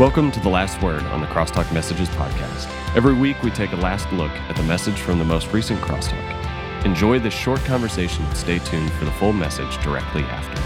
Welcome to The Last Word on the Crosstalk Messages podcast. Every week, we take a last look at the message from the most recent Crosstalk. Enjoy this short conversation and stay tuned for the full message directly after.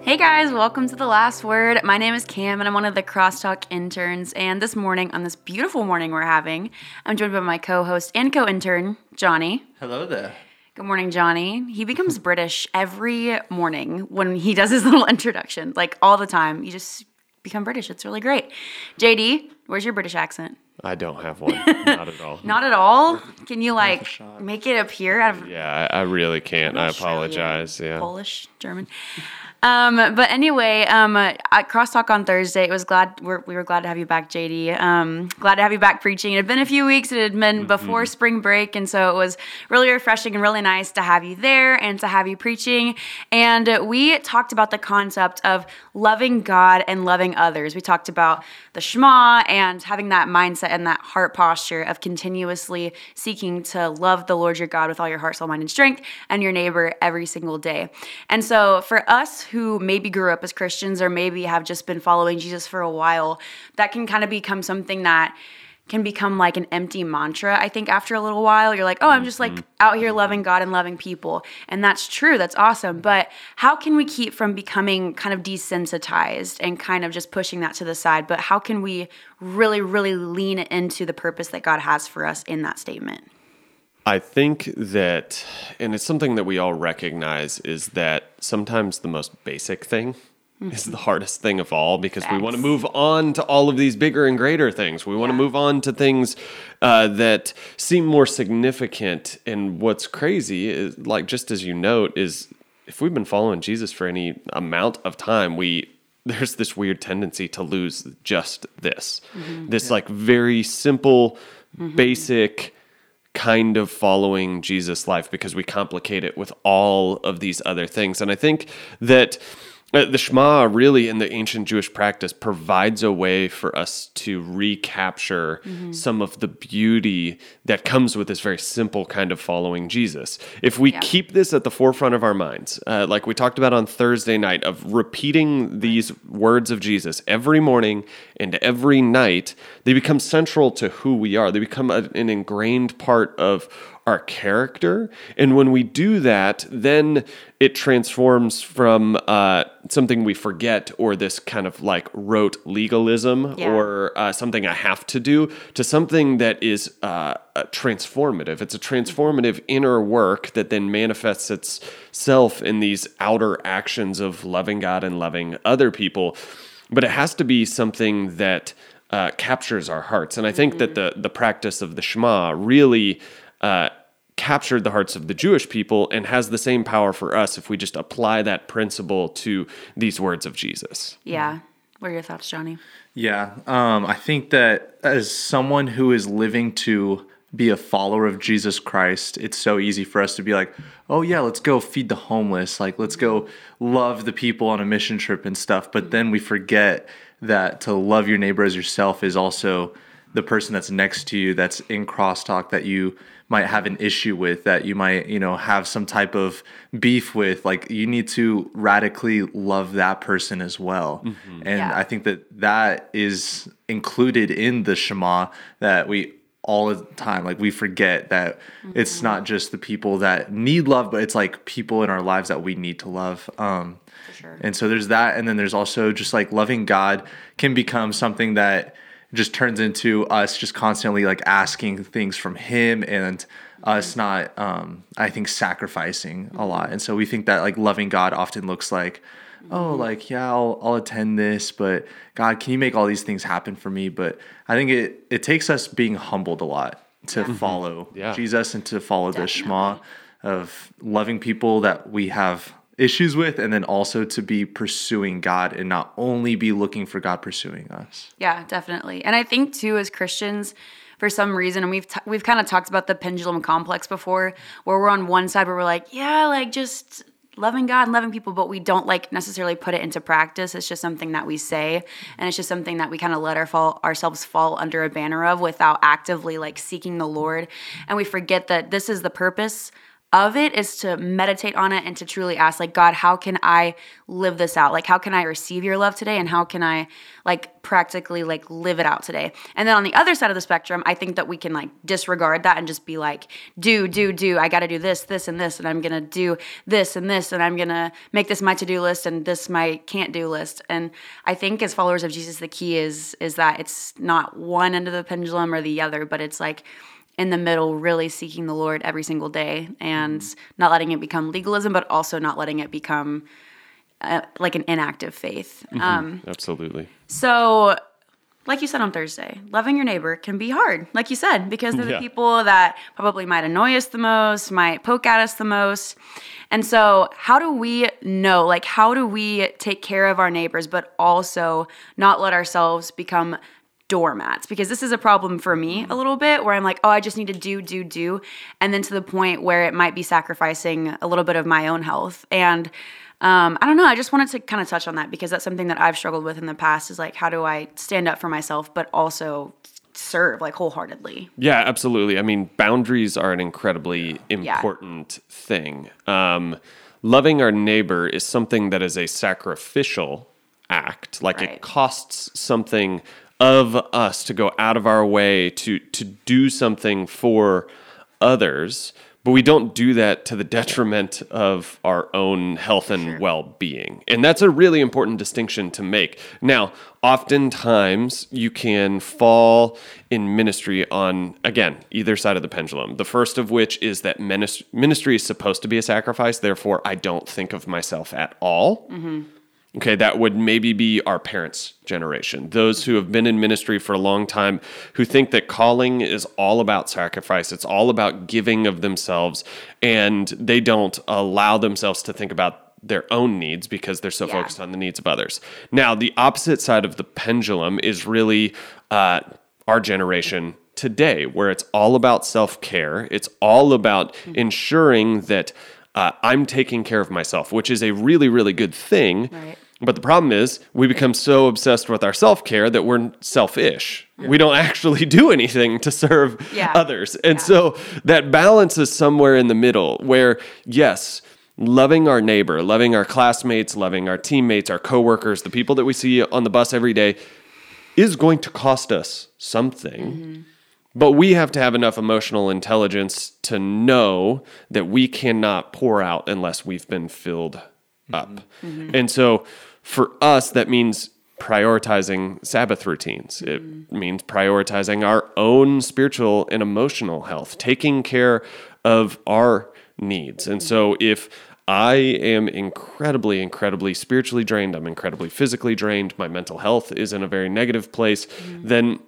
Hey guys, welcome to The Last Word. My name is Cam and I'm one of the Crosstalk interns. And this morning, on this beautiful morning we're having, I'm joined by my co host and co intern, Johnny. Hello there. Good morning, Johnny. He becomes British every morning when he does his little introduction, like all the time. You just become British. It's really great. JD, where's your British accent? I don't have one. Not at all. Not at all. Can you like make it appear out of yeah, I, I really can't. I apologize. Yeah. Polish, German. Um, but anyway, um, at Crosstalk on Thursday, it was glad we're, we were glad to have you back, JD. Um, glad to have you back preaching. It had been a few weeks. It had been before spring break, and so it was really refreshing and really nice to have you there and to have you preaching. And we talked about the concept of loving God and loving others. We talked about the Shema and having that mindset and that heart posture of continuously seeking to love the Lord your God with all your heart, soul, mind, and strength, and your neighbor every single day. And so, for us who maybe grew up as Christians or maybe have just been following Jesus for a while, that can kind of become something that can become like an empty mantra. I think after a little while, you're like, oh, I'm just like mm-hmm. out here loving God and loving people. And that's true. That's awesome. But how can we keep from becoming kind of desensitized and kind of just pushing that to the side? But how can we really, really lean into the purpose that God has for us in that statement? I think that, and it's something that we all recognize, is that sometimes the most basic thing mm-hmm. is the hardest thing of all because we want to move on to all of these bigger and greater things. We want to move on to things uh, that seem more significant. And what's crazy is, like, just as you note, is if we've been following Jesus for any amount of time, we there's this weird tendency to lose just this, mm-hmm. this like very simple, mm-hmm. basic kind of following Jesus life because we complicate it with all of these other things. And I think that the Shema really in the ancient Jewish practice provides a way for us to recapture some of the beauty that comes with this very simple kind of following Jesus. If we Yeah. keep this at the forefront of our minds, uh, like we talked about on Thursday night, of repeating these words of Jesus every morning and every night, they become central to who we are. They become a, an ingrained part of our character. And when we do that, then it transforms from uh, something we forget or this kind of like rote legalism Yeah. or uh, something I have to do to something that is uh, uh, transformative. It's a transformative inner work that then manifests itself in these outer actions of loving God and loving other people. But it has to be something that uh, captures our hearts. And I think that the the practice of the Shema really uh, captured the hearts of the Jewish people and has the same power for us if we just apply that principle to these words of Jesus. Yeah. What are your thoughts, Johnny? Yeah, um, I think that as someone who is living to be a follower of Jesus Christ, it's so easy for us to be like, oh, yeah, let's go feed the homeless. Like, let's go love the people on a mission trip and stuff. But then we forget that to love your neighbor as yourself is also the person that's next to you that's in crosstalk that you might have an issue with that you might you know have some type of beef with like you need to radically love that person as well and Yeah. i think that that is included in the shema that we all the time like we forget that it's not just the people that need love but it's like people in our lives that we need to love um sure. and so there's that and then there's also just like loving god can become something that just turns into us just constantly like asking things from him and us not um i think sacrificing a lot. And so we think that like loving god often looks like oh like yeah I'll, I'll attend this but god can you make all these things happen for me? But i think it it takes us being humbled a lot to follow Yeah. jesus and to follow the shema of loving people that we have issues with and then also to be pursuing god and not only be looking for god pursuing us Yeah, definitely. And I think too, as Christians, for some reason, and we've t- we've kind of talked about the pendulum complex before, where we're on one side where we're like, yeah, like just loving God and loving people, but we don't like necessarily put it into practice. It's just something that we say, and it's just something that we kind of let our fall ourselves fall under a banner of without actively like seeking the Lord, and we forget that this is the purpose of it is to meditate on it and to truly ask like god how can i live this out? Like how can i receive your love today? And how can i like practically like live it out today? And then on the other side of the spectrum i think that we can like disregard that and just be like do do do. I gotta do this this and this and i'm gonna do this and this and i'm gonna make this my to-do list and this my can't do list. And i think as followers of jesus the key is is that it's not one end of the pendulum or the other but it's like in the middle, really seeking the Lord every single day and not letting it become legalism, but also not letting it become uh, like an inactive faith. Um, Absolutely. so, like you said on Thursday, loving your neighbor can be hard, like you said, because they're Yeah. the people that probably might annoy us the most, might poke at us the most. And so, how do we know? Like, how do we take care of our neighbors, but also not let ourselves become doormats? Because this is a problem for me a little bit where I'm like, oh, I just need to do, do, do. And then to the point where it might be sacrificing a little bit of my own health. And um, I don't know. I just wanted to kind of touch on that because that's something that I've struggled with in the past is like, how do I stand up for myself, but also serve like wholeheartedly? Yeah, absolutely. I mean, boundaries are an incredibly important thing. Um, loving our neighbor is something that is a sacrificial act. Like Right. it costs something of us to go out of our way to to do something for others, but we don't do that to the detriment of our own health and well-being. And that's a really important distinction to make. Now, oftentimes you can fall in ministry on again, either side of the pendulum. The first of which is that ministry is supposed to be a sacrifice, therefore I don't think of myself at all. Mm-hmm. Okay, that would maybe be our parents' generation. Those who have been in ministry for a long time who think that calling is all about sacrifice, it's all about giving of themselves, and they don't allow themselves to think about their own needs because they're so Yeah. focused on the needs of others. Now, the opposite side of the pendulum is really uh, our generation today, where it's all about self care, it's all about ensuring that uh, I'm taking care of myself, which is a really, really good thing. Right. But the problem is, we become so obsessed with our self care that we're selfish. We don't actually do anything to serve Yeah. others. And so that balance is somewhere in the middle where, yes, loving our neighbor, loving our classmates, loving our teammates, our coworkers, the people that we see on the bus every day is going to cost us something. But we have to have enough emotional intelligence to know that we cannot pour out unless we've been filled mm-hmm. up. And so for us, that means prioritizing Sabbath routines. It mm-hmm. means prioritizing our own spiritual and emotional health, taking care of our needs. And so mm-hmm. if I am incredibly, incredibly spiritually drained, I'm incredibly physically drained, my mental health is in a very negative place, then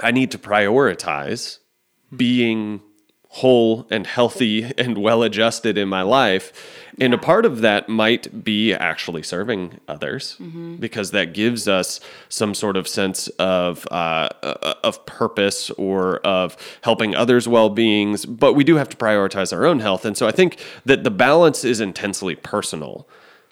I need to prioritize being whole and healthy and well adjusted in my life. And a part of that might be actually serving others because that gives us some sort of sense of uh, uh, of purpose or of helping others' well beings. But we do have to prioritize our own health, and so I think that the balance is intensely personal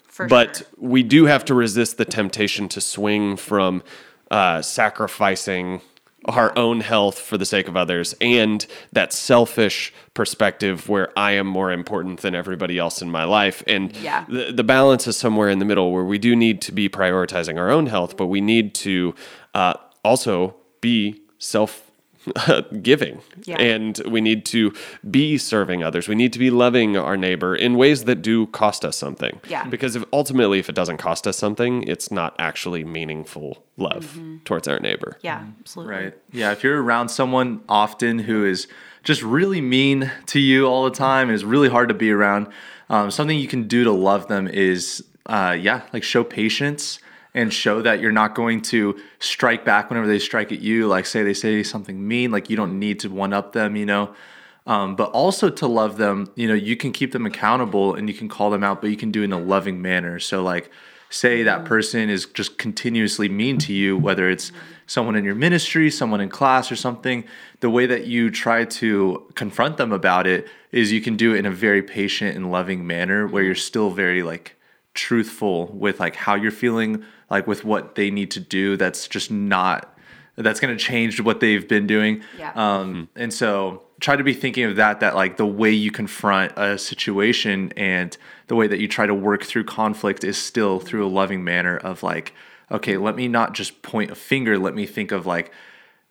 For but sure. we do have to resist the temptation to swing from uh, sacrificing our own health for the sake of others and that selfish perspective where I am more important than everybody else in my life. And Yeah. the, the balance is somewhere in the middle where we do need to be prioritizing our own health, but we need to uh, also be self giving Yeah. and we need to be serving others we need to be loving our neighbor in ways that do cost us something Yeah. because if ultimately if it doesn't cost us something it's not actually meaningful love towards our neighbor Yeah, absolutely. Right. Yeah. If you're around someone often who is just really mean to you all the time, and is really hard to be around. Um, something you can do to love them is, uh, yeah, like show patience and show that you're not going to strike back whenever they strike at you. Like, say they say something mean, like you don't need to one up them, you know. Um, but also to love them, you know, you can keep them accountable and you can call them out, but you can do it in a loving manner. So, like, say that person is just continuously mean to you, whether it's someone in your ministry, someone in class, or something, the way that you try to confront them about it is you can do it in a very patient and loving manner where you're still very like truthful with like how you're feeling, like with what they need to do. That's just not that's going to change what they've been doing. Yeah. Um, and so try to be thinking of that that like the way you confront a situation and the way that you try to work through conflict is still through a loving manner of like okay let me not just point a finger let me think of like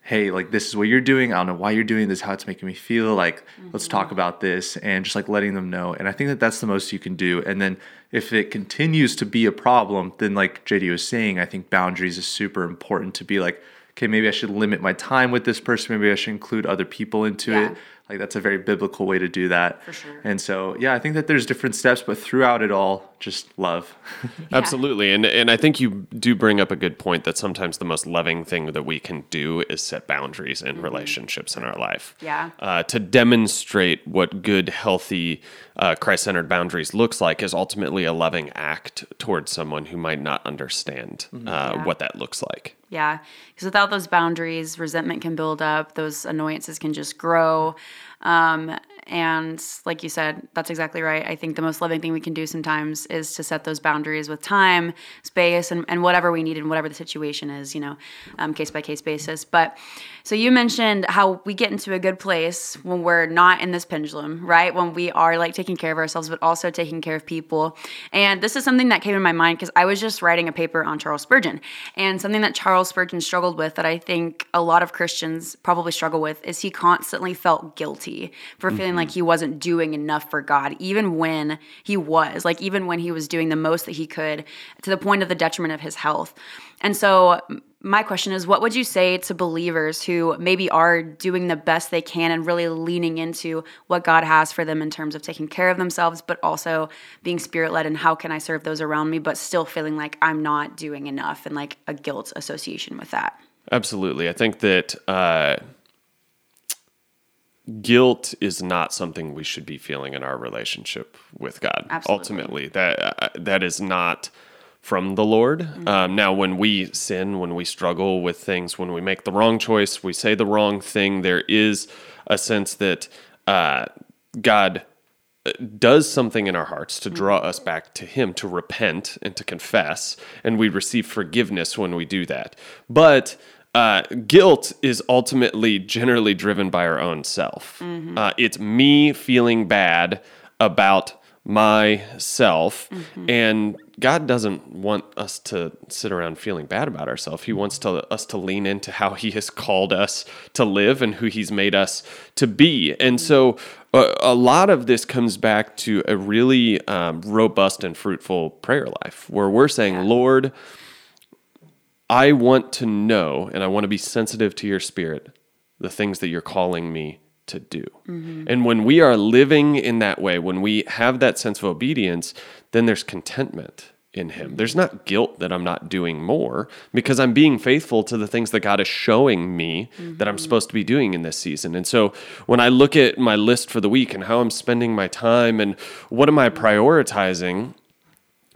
hey like this is what you're doing i don't know why you're doing this how it's making me feel like mm-hmm. let's talk about this and just like letting them know and i think that that's the most you can do and then if it continues to be a problem then like jd was saying i think boundaries is super important to be like okay, maybe I should limit my time with this person. Maybe I should include other people into yeah. it. Like that's a very biblical way to do that. For sure. And so, yeah, I think that there's different steps, but throughout it all, just love. yeah. Absolutely. And and I think you do bring up a good point that sometimes the most loving thing that we can do is set boundaries in mm-hmm. relationships in our life. Yeah. Uh, to demonstrate what good, healthy, uh, Christ-centered boundaries looks like is ultimately a loving act towards someone who might not understand mm-hmm. uh, yeah. what that looks like. Yeah, because without those boundaries, resentment can build up. Those annoyances can just grow. Um, and like you said, that's exactly right. I think the most loving thing we can do sometimes is to set those boundaries with time, space, and, and whatever we need and whatever the situation is, you know, um, case by case basis. But so you mentioned how we get into a good place when we're not in this pendulum, right? When we are like taking care of ourselves, but also taking care of people. And this is something that came in my mind because I was just writing a paper on Charles Spurgeon. And something that Charles Spurgeon struggled with that I think a lot of Christians probably struggle with is he constantly felt guilty for feeling feeling like he wasn't doing enough for God, even when he was, like, even when he was doing the most that he could to the point of the detriment of his health. And so, my question is what would you say to believers who maybe are doing the best they can and really leaning into what God has for them in terms of taking care of themselves, but also being spirit led and how can I serve those around me, but still feeling like I'm not doing enough and like a guilt association with that? Absolutely. I think that uh, guilt is not something we should be feeling in our relationship with God. Absolutely. Ultimately, that uh, that is not from the Lord. Mm-hmm. Um, now, when we sin, when we struggle with things, when we make the wrong choice, we say the wrong thing, there is a sense that uh, God uh, does something in our hearts to draw mm-hmm. us back to Him, to repent and to confess, and we receive forgiveness when we do that. But uh, guilt is ultimately generally driven by our own self. Mm-hmm. Uh, it's me feeling bad about myself. Mm-hmm. And God doesn't want us to sit around feeling bad about ourselves. He wants to, us to lean into how He has called us to live and who He's made us to be. And so uh, a lot of this comes back to a really um, robust and fruitful prayer life where we're saying, yeah. Lord, I want to know and I want to be sensitive to your spirit, the things that you're calling me to do. Mm-hmm. And when we are living in that way, when we have that sense of obedience, then there's contentment in him. There's not guilt that I'm not doing more because I'm being faithful to the things that God is showing me mm-hmm. that I'm supposed to be doing in this season. And so when I look at my list for the week and how I'm spending my time and what am I prioritizing,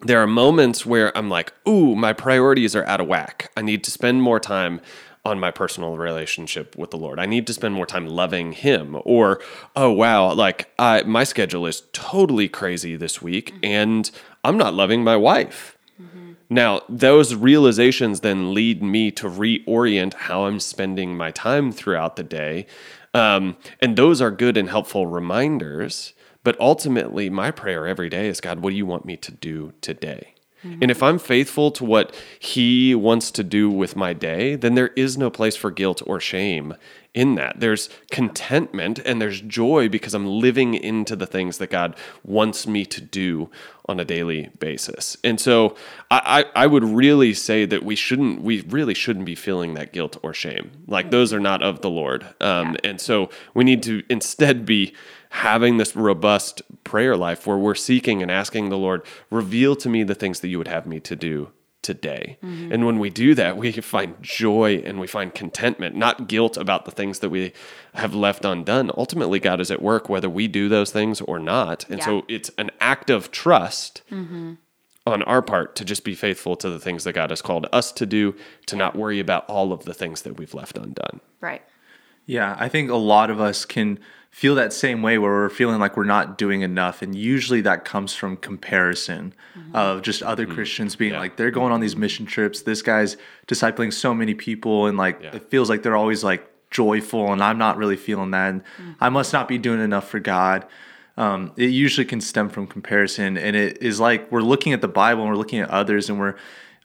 there are moments where I'm like, ooh, my priorities are out of whack. I need to spend more time on my personal relationship with the Lord. I need to spend more time loving Him. Or, oh, wow, like I, my schedule is totally crazy this week mm-hmm. and I'm not loving my wife. Mm-hmm. Now, those realizations then lead me to reorient how I'm spending my time throughout the day. Um, and those are good and helpful reminders. But ultimately, my prayer every day is God, what do you want me to do today? Mm-hmm. And if I'm faithful to what He wants to do with my day, then there is no place for guilt or shame in that. There's contentment and there's joy because I'm living into the things that God wants me to do on a daily basis. And so I, I, I would really say that we shouldn't, we really shouldn't be feeling that guilt or shame. Like mm-hmm. those are not of the Lord. Um, yeah. And so we need to instead be having this robust prayer life where we're seeking and asking the Lord, reveal to me the things that you would have me to do today. Mm-hmm. And when we do that, we find joy and we find contentment, not guilt about the things that we have left undone. Ultimately, God is at work whether we do those things or not. And yeah. so it's an act of trust. Mm-hmm. On our part, to just be faithful to the things that God has called us to do, to not worry about all of the things that we've left undone. Right. Yeah, I think a lot of us can feel that same way where we're feeling like we're not doing enough and usually that comes from comparison mm-hmm. of just other mm-hmm. christians being yeah. like they're going on these mission trips this guy's discipling so many people and like yeah. it feels like they're always like joyful and I'm not really feeling that. And I must not be doing enough for God. Um, it usually can stem from comparison. And it is like we're looking at the Bible and we're looking at others and we're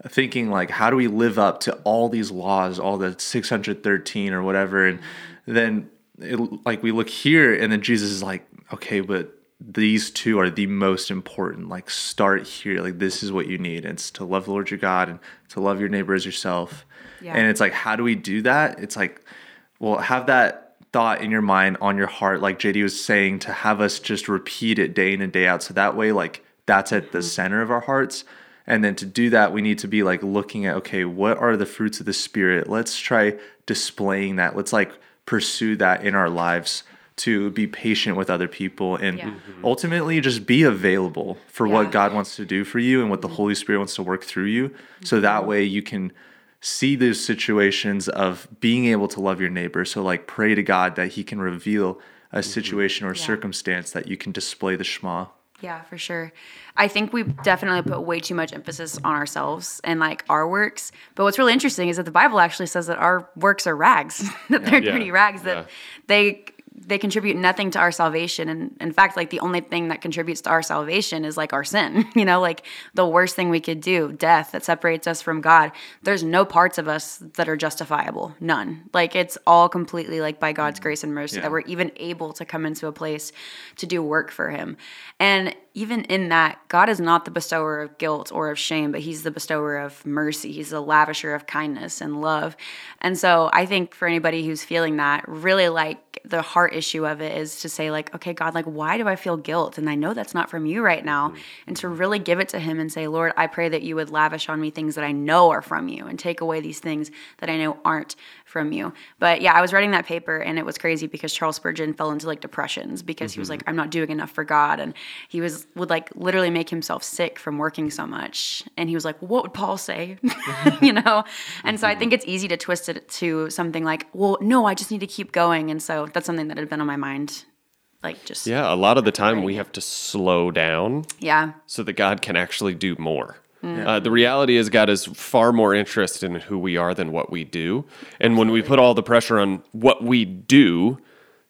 thinking, like, how do we live up to all these laws, all the 613 or whatever? And then, it, like, we look here and then Jesus is like, okay, but these two are the most important. Like, start here. Like, this is what you need. It's to love the Lord your God and to love your neighbor as yourself. Yeah. And it's like, how do we do that? It's like, well, have that thought in your mind, on your heart, like JD was saying, to have us just repeat it day in and day out. So that way, like, that's at the mm-hmm. center of our hearts. And then to do that, we need to be like looking at, okay, what are the fruits of the Spirit? Let's try displaying that. Let's like pursue that in our lives to be patient with other people and Yeah. Mm-hmm. ultimately just be available for Yeah. what God wants to do for you and what the mm-hmm. Holy Spirit wants to work through you. So mm-hmm. that way you can see those situations of being able to love your neighbor. So like pray to God that he can reveal a situation or Yeah. circumstance that you can display the Shema. Yeah, for sure. I think we definitely put way too much emphasis on ourselves and like our works. But what's really interesting is that the Bible actually says that our works are rags, that they're Yeah. dirty rags, that Yeah. they they contribute nothing to our salvation. And in fact, like the only thing that contributes to our salvation is like our sin. You know, like the worst thing we could do, death that separates us from God. There's no parts of us that are justifiable. None. Like it's all completely like by God's mm-hmm. grace and mercy Yeah. that we're even able to come into a place to do work for him. And even in that, God is not the bestower of guilt or of shame, but he's the bestower of mercy. He's the lavisher of kindness and love. And so I think for anybody who's feeling that, really like the heart issue of it is to say, like, okay, God, like, why do I feel guilt? And I know that's not from you right now. Mm-hmm. And to really give it to him and say, Lord, I pray that you would lavish on me things that I know are from you and take away these things that I know aren't from you. But yeah, I was writing that paper and it was crazy because Charles Spurgeon fell into like depressions because he was mm-hmm. like, I'm not doing enough for God. And he was would like literally make himself sick from working so much. And he was like, What would Paul say? you know? And so I mm-hmm. think it's easy to twist it to something like, Well, no, I just need to keep going. And so that's something that had been on my mind. Like just Yeah, a lot of the time we have to slow down yeah. so that God can actually do more. Mm. Uh, the reality is, God is far more interested in who we are than what we do. And when we put all the pressure on what we do,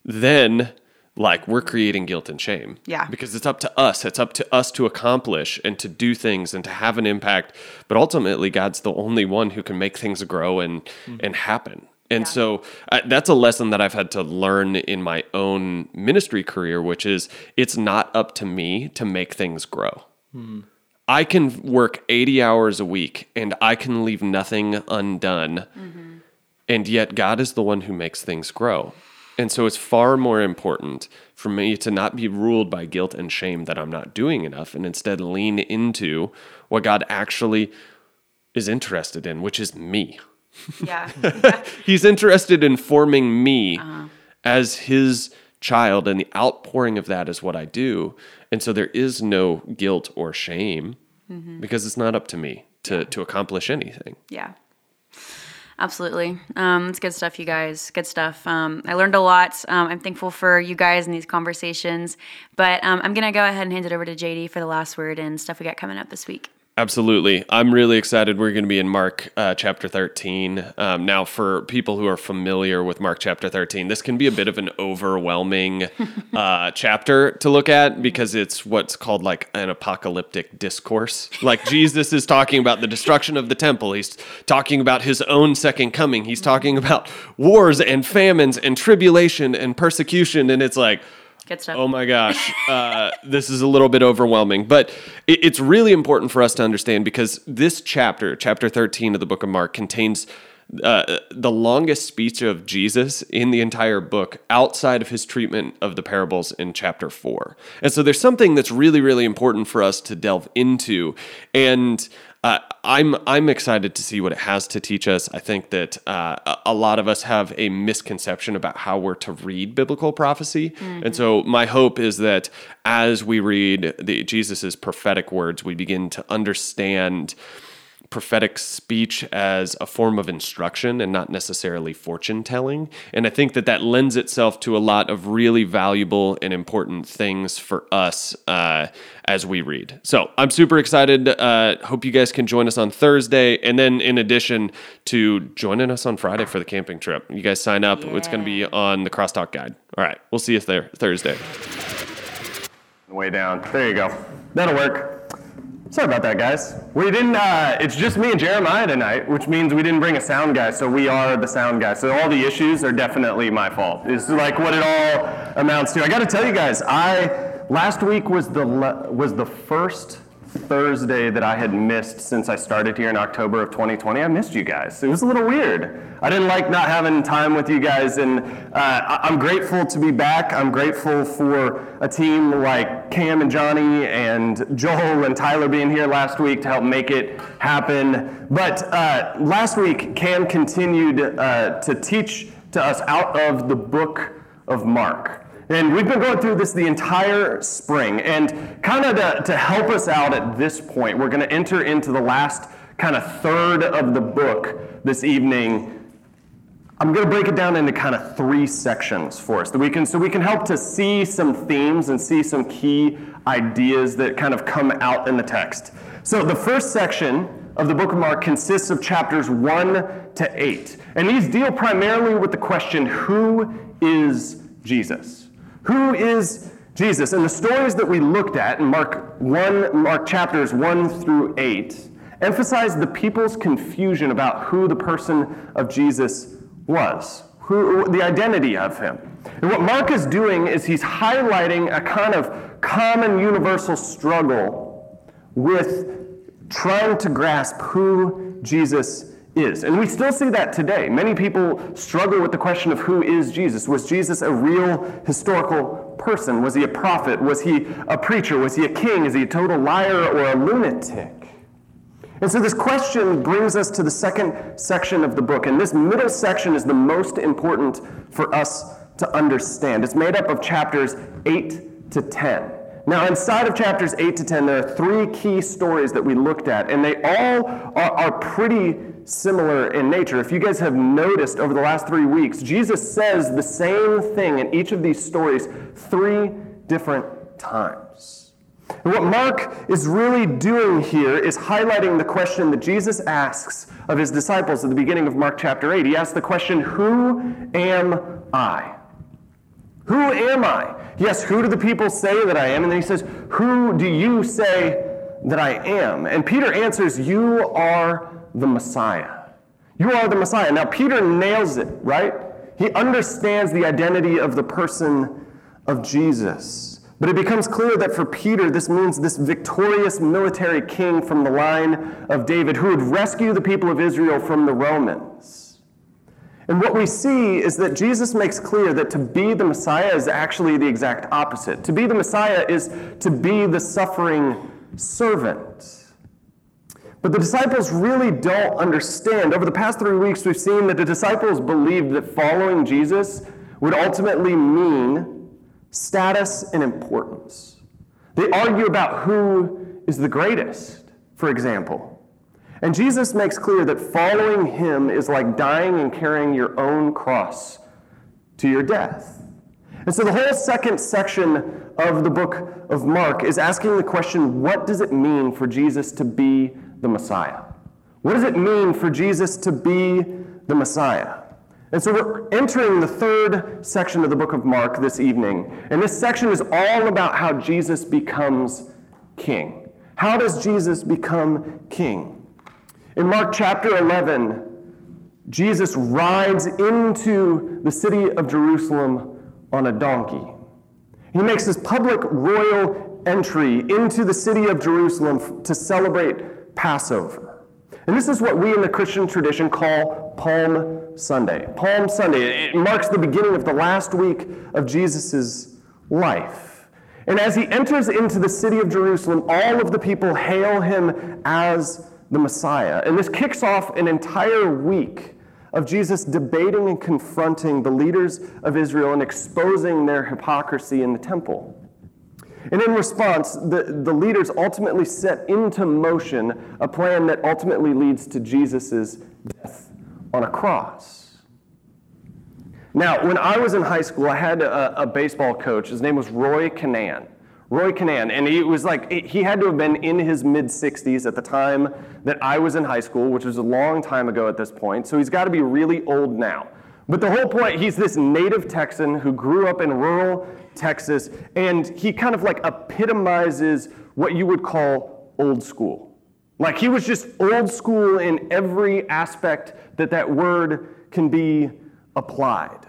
then like we're creating guilt and shame. Yeah. Because it's up to us. It's up to us to accomplish and to do things and to have an impact. But ultimately, God's the only one who can make things grow and and happen. And Yeah. so uh, that's a lesson that I've had to learn in my own ministry career, which is it's not up to me to make things grow. I can work 80 hours a week and I can leave nothing undone. Mm-hmm. And yet, God is the one who makes things grow. And so, it's far more important for me to not be ruled by guilt and shame that I'm not doing enough and instead lean into what God actually is interested in, which is me. Yeah. He's interested in forming me uh-huh. as his child, and the outpouring of that is what I do. And so there is no guilt or shame because it's not up to me to, to accomplish anything. Yeah. Absolutely. Um, it's good stuff, you guys. Good stuff. Um, I learned a lot. Um, I'm thankful for you guys and these conversations. But um, I'm going to go ahead and hand it over to JD for the last word and stuff we got coming up this week. Absolutely. I'm really excited. We're going to be in Mark uh, chapter 13. Um, now, for people who are familiar with Mark chapter 13, this can be a bit of an overwhelming uh, chapter to look at because it's what's called like an apocalyptic discourse. Like Jesus is talking about the destruction of the temple, he's talking about his own second coming, he's talking about wars and famines and tribulation and persecution. And it's like, Good stuff. Oh my gosh, uh, this is a little bit overwhelming, but it, it's really important for us to understand because this chapter, chapter 13 of the book of Mark, contains uh, the longest speech of Jesus in the entire book outside of his treatment of the parables in chapter 4. And so there's something that's really, really important for us to delve into. And uh, I'm I'm excited to see what it has to teach us. I think that uh, a- lot of us have a misconception about how we're to read biblical prophecy, and so my hope is that as we read the Jesus's prophetic words, we begin to understand prophetic speech as a form of instruction and not necessarily fortune telling. And I think that that lends itself to a lot of really valuable and important things for us uh, as we read. So I'm super excited. Uh, hope you guys can join us on Thursday. And then, in addition to joining us on Friday for the camping trip, you guys sign up. It's going to be on the Crosstalk Guide. All right. We'll see you there Thursday. Way down. There you go. That'll work. Sorry about that, guys. We didn't. Uh, it's just me and Jeremiah tonight, which means we didn't bring a sound guy. So we are the sound guy. So all the issues are definitely my fault. It's like what it all amounts to. I got to tell you guys, I last week was the was the first Thursday that I had missed since I started here in October of 2020. I missed you guys. It was a little weird. I didn't like not having time with you guys, and uh, I'm grateful to be back. I'm grateful for a team like Cam and Johnny and Joel and Tyler being here last week to help make it happen. But uh, last week, Cam continued uh, to teach to us out of the book of Mark. And we've been going through this the entire spring. And kind of to, to help us out at this point, we're going to enter into the last kind of third of the book this evening. I'm going to break it down into kind of three sections for us that we can so we can help to see some themes and see some key ideas that kind of come out in the text. So the first section of the book of Mark consists of chapters 1 to 8. And these deal primarily with the question who is Jesus? Who is Jesus? And the stories that we looked at in Mark 1, Mark chapters 1 through 8 emphasize the people's confusion about who the person of Jesus was, who, the identity of him. And what Mark is doing is he's highlighting a kind of common universal struggle with trying to grasp who Jesus is. And we still see that today. Many people struggle with the question of who is Jesus? Was Jesus a real historical person? Was he a prophet? Was he a preacher? Was he a king? Is he a total liar or a lunatic? And so this question brings us to the second section of the book. And this middle section is the most important for us to understand. It's made up of chapters 8 to 10. Now, inside of chapters 8 to 10, there are three key stories that we looked at, and they all are, are, pretty similar in nature. If you guys have noticed over the last three weeks, Jesus says the same thing in each of these stories three different times. And what Mark is really doing here is highlighting the question that Jesus asks of his disciples at the beginning of Mark chapter 8. He asks the question, Who am I? Who am I? Yes, who do the people say that I am? And then he says, Who do you say that I am? And Peter answers, You are the Messiah. You are the Messiah. Now, Peter nails it, right? He understands the identity of the person of Jesus. But it becomes clear that for Peter, this means this victorious military king from the line of David who would rescue the people of Israel from the Romans. And what we see is that Jesus makes clear that to be the Messiah is actually the exact opposite. To be the Messiah is to be the suffering servant. But the disciples really don't understand. Over the past three weeks, we've seen that the disciples believed that following Jesus would ultimately mean status and importance. They argue about who is the greatest, for example. And Jesus makes clear that following him is like dying and carrying your own cross to your death. And so the whole second section of the book of Mark is asking the question what does it mean for Jesus to be the Messiah? What does it mean for Jesus to be the Messiah? And so we're entering the third section of the book of Mark this evening. And this section is all about how Jesus becomes king. How does Jesus become king? In Mark chapter 11, Jesus rides into the city of Jerusalem on a donkey. He makes his public royal entry into the city of Jerusalem to celebrate Passover. And this is what we in the Christian tradition call Palm Sunday. Palm Sunday, it marks the beginning of the last week of Jesus' life. And as he enters into the city of Jerusalem, all of the people hail him as the Messiah. And this kicks off an entire week of Jesus debating and confronting the leaders of Israel and exposing their hypocrisy in the temple. And in response, the, the leaders ultimately set into motion a plan that ultimately leads to Jesus' death on a cross. Now, when I was in high school, I had a, a baseball coach. His name was Roy Kinnan. Roy Kinnan, and he was like, he had to have been in his mid 60s at the time that I was in high school, which was a long time ago at this point, so he's got to be really old now. But the whole point, he's this native Texan who grew up in rural Texas, and he kind of like epitomizes what you would call old school. Like he was just old school in every aspect that that word can be applied.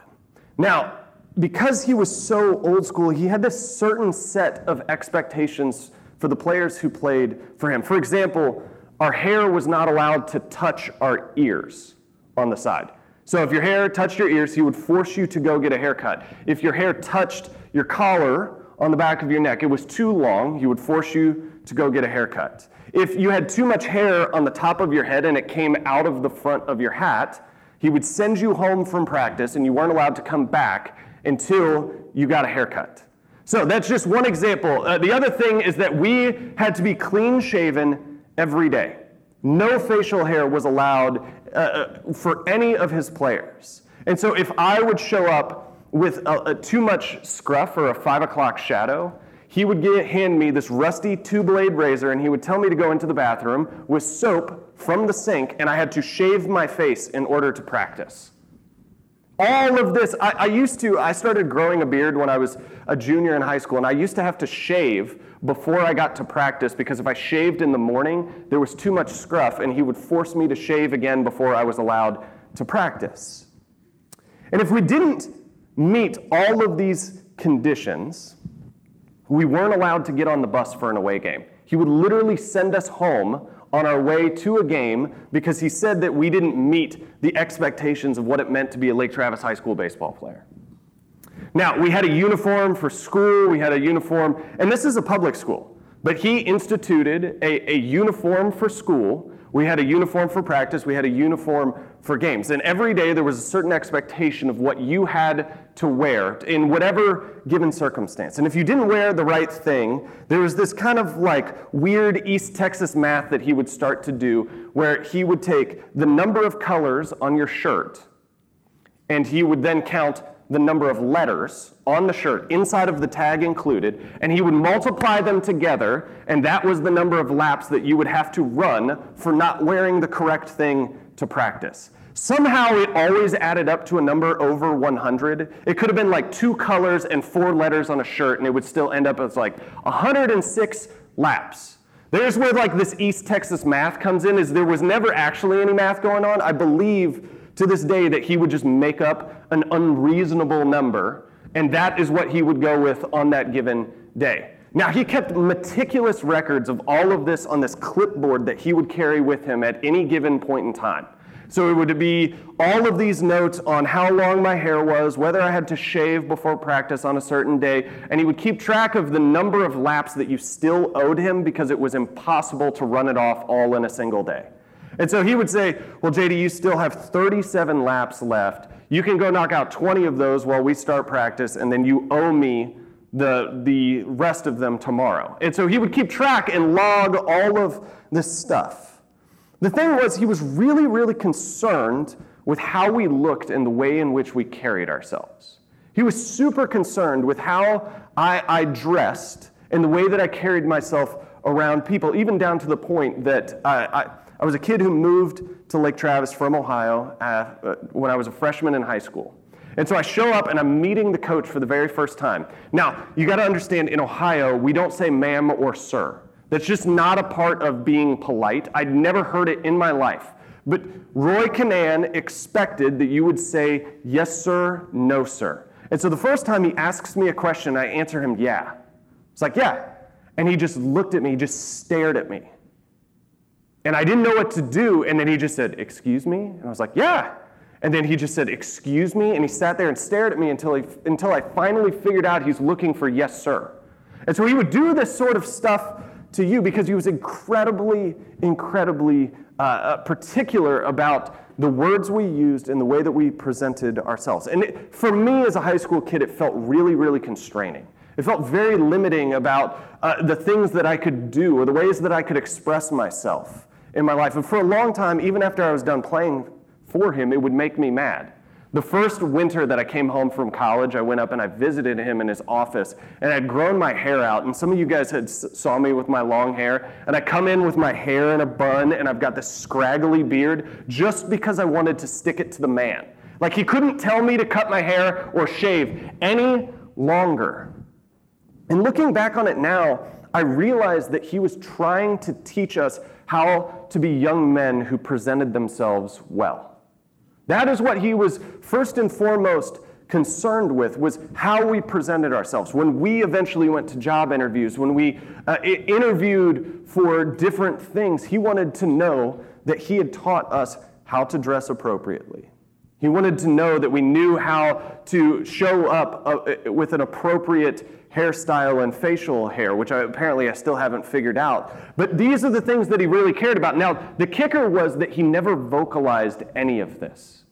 Now, because he was so old school, he had this certain set of expectations for the players who played for him. For example, our hair was not allowed to touch our ears on the side. So if your hair touched your ears, he would force you to go get a haircut. If your hair touched your collar on the back of your neck, it was too long, he would force you to go get a haircut. If you had too much hair on the top of your head and it came out of the front of your hat, he would send you home from practice and you weren't allowed to come back until you got a haircut. So that's just one example. Uh, the other thing is that we had to be clean shaven every day. No facial hair was allowed uh for any of his players. And so if I would show up with a, a too much scruff or a five o'clock shadow, he would get, hand me this rusty two blade razor and he would tell me to go into the bathroom with soap from the sink, and I had to shave my face in order to practice. All of this, I, I, used to, I started growing a beard when I was a junior in high school, and I used to have to shave before I got to practice because if I shaved in the morning, there was too much scruff, and he would force me to shave again before I was allowed to practice. And if we didn't meet all of these conditions, we weren't allowed to get on the bus for an away game. He would literally send us home on our way to a game because he said that we didn't meet the expectations of what it meant to be a Lake Travis High School baseball player. Now, we had a uniform for school, we had a uniform, and this is a public school, but he instituted a, a uniform for school. We had a uniform for practice, we had a uniform for games. And every day there was a certain expectation of what you had to wear in whatever given circumstance. And if you didn't wear the right thing, there was this kind of like weird East Texas math that he would start to do where he would take the number of colors on your shirt and he would then count the number of letters on the shirt, inside of the tag included, and he would multiply them together, and that was the number of laps that you would have to run for not wearing the correct thing to practice. Somehow it always added up to a number over 100. It could have been like two colors and four letters on a shirt, and it would still end up as like 106 laps. There's where like this East Texas math comes in, is there was never actually any math going on. I believe to this day that he would just make up an unreasonable number, and that is what he would go with on that given day. Now, he kept meticulous records of all of this on this clipboard that he would carry with him at any given point in time. So it would be all of these notes on how long my hair was, whether I had to shave before practice on a certain day, and he would keep track of the number of laps that you still owed him because it was impossible to run it off all in a single day. And so he would say, Well, JD, you still have 37 laps left. You can go knock out 20 of those while we start practice, and then you owe me the, the rest of them tomorrow. And so he would keep track and log all of this stuff. The thing was, he was really, really concerned with how we looked and the way in which we carried ourselves. He was super concerned with how I, I dressed and the way that I carried myself around people, even down to the point that I, I, I was a kid who moved to Lake Travis from Ohio uh, when I was a freshman in high school. And so I show up and I'm meeting the coach for the very first time. Now, you got to understand in Ohio, we don't say ma'am or sir. That's just not a part of being polite. I'd never heard it in my life. But Roy Kinnan expected that you would say, yes, sir, no, sir. And so the first time he asks me a question, I answer him, yeah. It's like, yeah. And he just looked at me, He just stared at me. And I didn't know what to do. And then he just said, excuse me? And I was like, yeah. And then he just said, excuse me? And he sat there and stared at me until, he, until I finally figured out he's looking for yes, sir. And so he would do this sort of stuff to you because he was incredibly, incredibly uh, uh, particular about the words we used and the way that we presented ourselves. And it, for me as a high school kid, it felt really, really constraining It felt very limiting about uh, the things that I could do or the ways that I could express myself in my life. And for a long time, even after I was done playing for him, it would make me mad. The first winter that I came home from college, I went up and I visited him in his office, and I'd grown my hair out. And some of you guys had saw me with my long hair, and I come in with my hair in a bun, and I've got this scraggly beard just because I wanted to stick it to the man. Like he couldn't tell me to cut my hair or shave any longer. And looking back on it now, I realized that he was trying to teach us how to be young men who presented themselves well. That is what he was first and foremost concerned with was how we presented ourselves. When we eventually went to job interviews, when we uh, interviewed for different things, he wanted to know that he had taught us how to dress appropriately. He wanted to know that we knew how to show up uh, with an appropriate hairstyle and facial hair, which I, apparently I still haven't figured out. But these are the things that he really cared about. Now, the kicker was that he never vocalized any of this.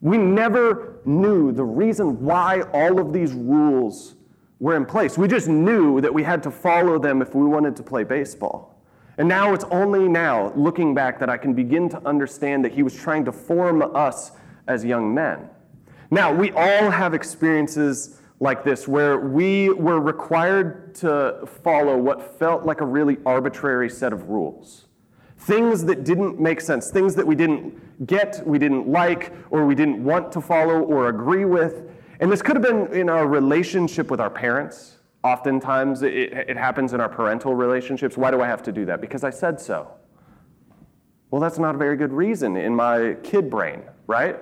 We never knew the reason why all of these rules were in place. We just knew that we had to follow them if we wanted to play baseball. And now it's only now, looking back, that I can begin to understand that he was trying to form us as young men. Now, we all have experiences like this where we were required to follow what felt like a really arbitrary set of rules. Things that didn't make sense, things that we didn't get, we didn't like, or we didn't want to follow or agree with. And this could have been in our relationship with our parents. Oftentimes, it, it happens in our parental relationships. Why do I have to do that? Because I said so. Well, that's not a very good reason in my kid brain, right?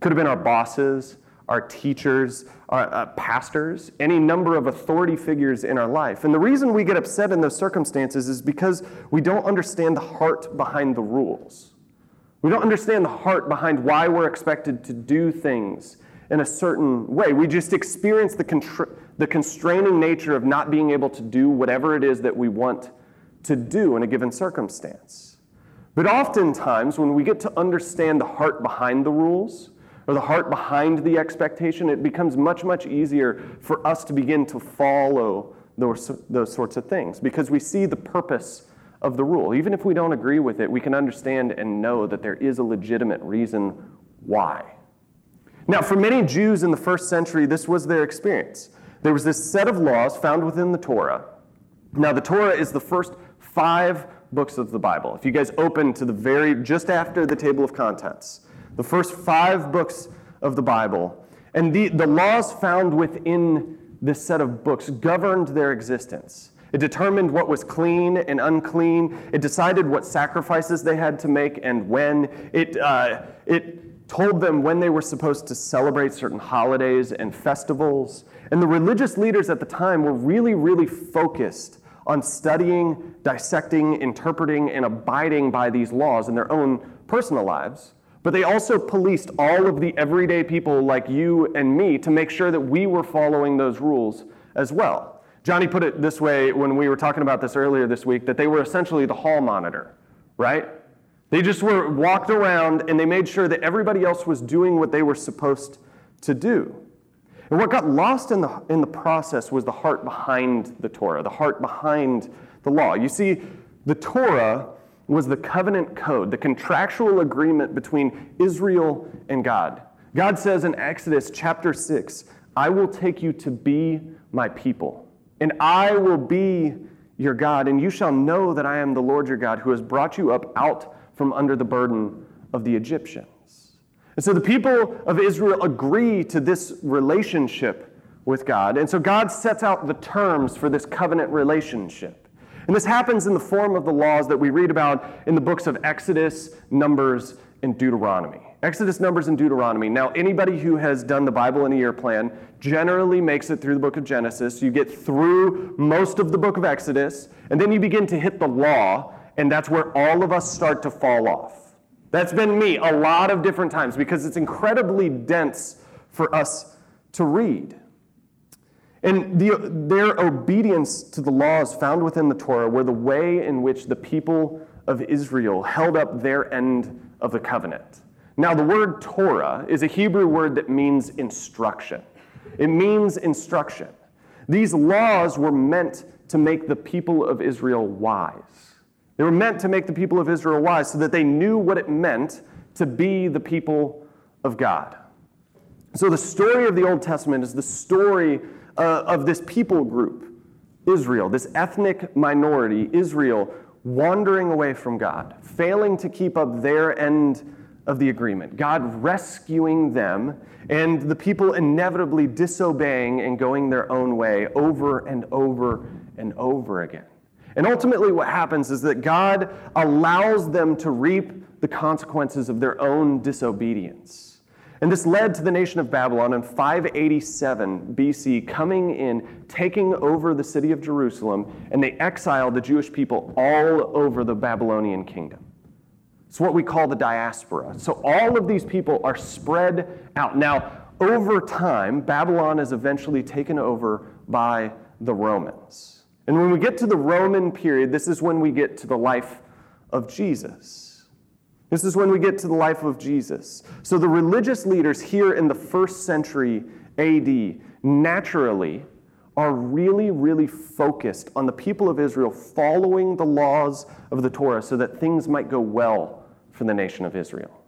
Could have been our bosses, our teachers, our uh, pastors, any number of authority figures in our life. And the reason we get upset in those circumstances is because we don't understand the heart behind the rules. We don't understand the heart behind why we're expected to do things in a certain way. We just experience the, contra- the constraining nature of not being able to do whatever it is that we want to do in a given circumstance. But oftentimes, when we get to understand the heart behind the rules, or the heart behind the expectation, it becomes much, much easier for us to begin to follow those, those sorts of things because we see the purpose of the rule. Even if we don't agree with it, we can understand and know that there is a legitimate reason why. Now, for many Jews in the first century, this was their experience. There was this set of laws found within the Torah. Now, the Torah is the first five books of the Bible. If you guys open to the very, just after the table of contents, the first five books of the Bible. And the, the laws found within this set of books governed their existence. It determined what was clean and unclean. It decided what sacrifices they had to make and when. It, uh, it told them when they were supposed to celebrate certain holidays and festivals. And the religious leaders at the time were really, really focused on studying, dissecting, interpreting, and abiding by these laws in their own personal lives. But they also policed all of the everyday people like you and me to make sure that we were following those rules as well. Johnny put it this way when we were talking about this earlier this week that they were essentially the hall monitor, right? They just were walked around and they made sure that everybody else was doing what they were supposed to do. And what got lost in the, in the process was the heart behind the Torah, the heart behind the law. You see, the Torah was the covenant code, the contractual agreement between Israel and God. God says in Exodus chapter 6, I will take you to be my people, and I will be your God, and you shall know that I am the Lord your God who has brought you up out from under the burden of the Egyptians. And so the people of Israel agree to this relationship with God. And so God sets out the terms for this covenant relationship. And this happens in the form of the laws that we read about in the books of Exodus, Numbers, and Deuteronomy. Exodus, Numbers, and Deuteronomy. Now, anybody who has done the Bible in a year plan generally makes it through the book of Genesis. You get through most of the book of Exodus, and then you begin to hit the law, and that's where all of us start to fall off. That's been me a lot of different times because it's incredibly dense for us to read. And the, their obedience to the laws found within the Torah were the way in which the people of Israel held up their end of the covenant. Now, the word Torah is a Hebrew word that means instruction. it means instruction. These laws were meant to make the people of Israel wise. They were meant to make the people of Israel wise so that they knew what it meant to be the people of God. So, the story of the Old Testament is the story uh, of this people group, Israel, this ethnic minority, Israel, wandering away from God, failing to keep up their end of the agreement, God rescuing them, and the people inevitably disobeying and going their own way over and over and over again. And ultimately, what happens is that God allows them to reap the consequences of their own disobedience. And this led to the nation of Babylon in 587 BC coming in, taking over the city of Jerusalem, and they exiled the Jewish people all over the Babylonian kingdom. It's what we call the diaspora. So all of these people are spread out. Now, over time, Babylon is eventually taken over by the Romans. And when we get to the Roman period, this is when we get to the life of Jesus. This is when we get to the life of Jesus. So the religious leaders here in the first century AD naturally are really, really focused on the people of Israel following the laws of the Torah so that things might go well for the nation of Israel.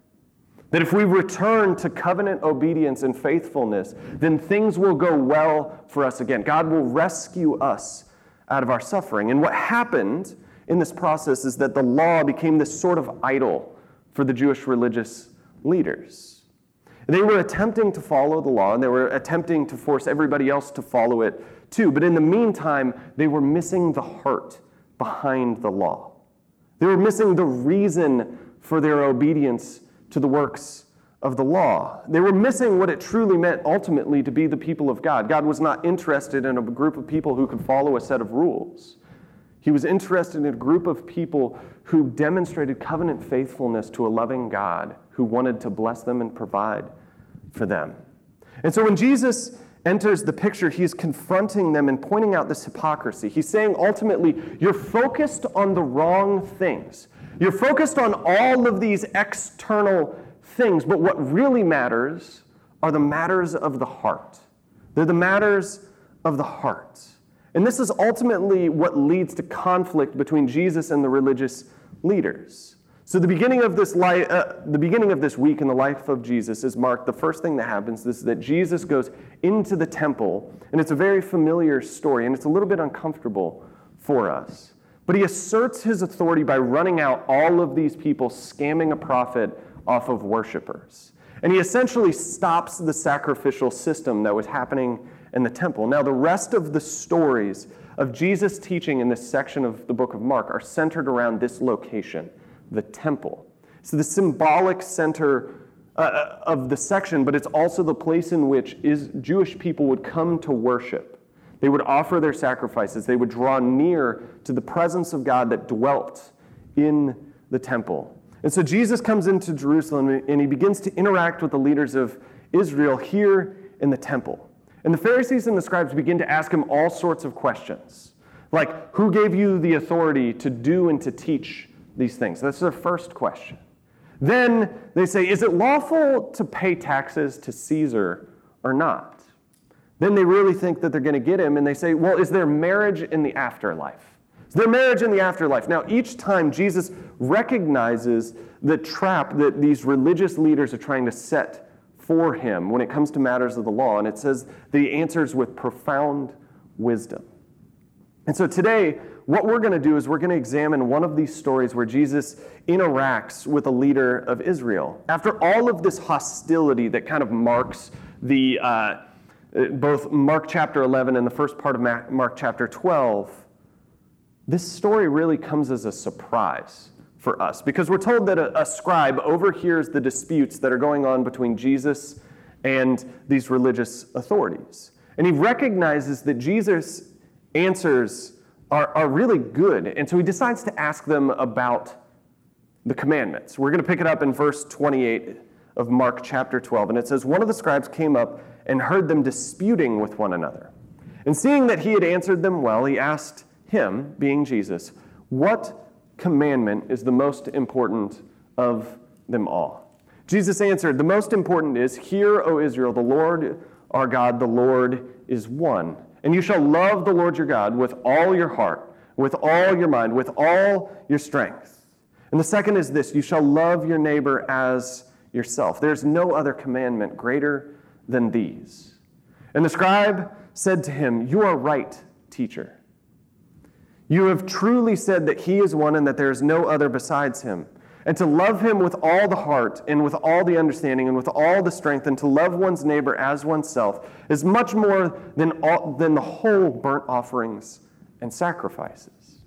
That if we return to covenant obedience and faithfulness, then things will go well for us again. God will rescue us out of our suffering. And what happened in this process is that the law became this sort of idol for the Jewish religious leaders. They were attempting to follow the law and they were attempting to force everybody else to follow it too. But in the meantime, they were missing the heart behind the law. They were missing the reason for their obedience to the works of the law. They were missing what it truly meant ultimately to be the people of God. God was not interested in a group of people who could follow a set of rules. He was interested in a group of people who demonstrated covenant faithfulness to a loving God who wanted to bless them and provide for them. And so when Jesus enters the picture, he's confronting them and pointing out this hypocrisy. He's saying ultimately, you're focused on the wrong things. You're focused on all of these external things, but what really matters are the matters of the heart. They're the matters of the heart. And this is ultimately what leads to conflict between Jesus and the religious leaders. So the beginning of this uh, the beginning of this week in the life of Jesus is marked. The first thing that happens is that Jesus goes into the temple, and it's a very familiar story, and it's a little bit uncomfortable for us. But he asserts his authority by running out all of these people scamming a profit off of worshipers. And he essentially stops the sacrificial system that was happening in the temple. Now, the rest of the stories of Jesus' teaching in this section of the book of Mark are centered around this location, the temple. So, the symbolic center uh, uh, of the section, but it's also the place in which is Jewish people would come to worship. They would offer their sacrifices. They would draw near to the presence of God that dwelt in the temple. And so Jesus comes into Jerusalem and he begins to interact with the leaders of Israel here in the temple. And the Pharisees and the scribes begin to ask him all sorts of questions. Like, who gave you the authority to do and to teach these things? That's their first question. Then they say, Is it lawful to pay taxes to Caesar or not? Then they really think that they're going to get him and they say, Well, is there marriage in the afterlife? Is there marriage in the afterlife? Now, each time Jesus recognizes the trap that these religious leaders are trying to set for him when it comes to matters of the law. And it says that he answers with profound wisdom. And so today, what we're going to do is we're going to examine one of these stories where Jesus interacts with a leader of Israel. After all of this hostility that kind of marks the uh, both Mark chapter 11 and the first part of Mark chapter 12, this story really comes as a surprise for us because we're told that a, a scribe overhears the disputes that are going on between Jesus and these religious authorities. And he recognizes that Jesus' answers are, are really good. And so he decides to ask them about the commandments. We're going to pick it up in verse 28 of Mark chapter 12. And it says, One of the scribes came up and heard them disputing with one another. And seeing that he had answered them well, he asked him, being Jesus, What commandment is the most important of them all? Jesus answered, The most important is, Hear, O Israel, the Lord our God, the Lord, is one. And you shall love the Lord your God with all your heart, with all your mind, with all your strength. And the second is this you shall love your neighbor as yourself. There's no other commandment greater than these. And the scribe said to him, You are right, teacher. You have truly said that he is one and that there is no other besides him. And to love him with all the heart and with all the understanding and with all the strength and to love one's neighbor as oneself is much more than, all, than the whole burnt offerings and sacrifices.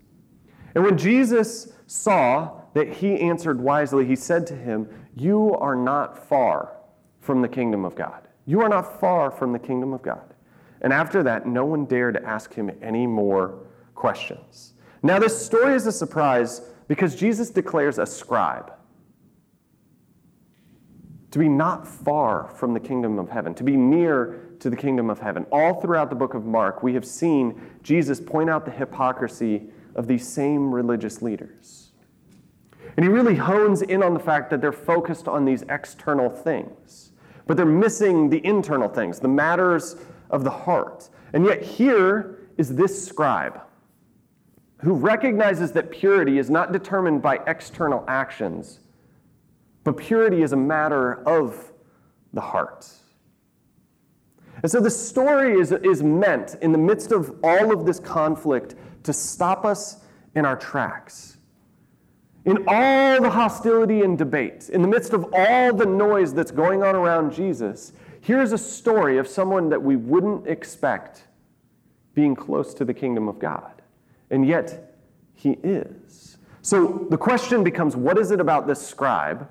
And when Jesus saw that he answered wisely, he said to him, You are not far from the kingdom of God. You are not far from the kingdom of God. And after that, no one dared to ask him any more questions. Now, this story is a surprise because Jesus declares a scribe to be not far from the kingdom of heaven, to be near to the kingdom of heaven. All throughout the book of Mark, we have seen Jesus point out the hypocrisy of these same religious leaders. And he really hones in on the fact that they're focused on these external things, but they're missing the internal things, the matters of the heart. And yet, here is this scribe who recognizes that purity is not determined by external actions, but purity is a matter of the heart. And so the story is, is meant, in the midst of all of this conflict, to stop us in our tracks. In all the hostility and debate, in the midst of all the noise that's going on around Jesus, here's a story of someone that we wouldn't expect being close to the kingdom of God. And yet, he is. So the question becomes what is it about this scribe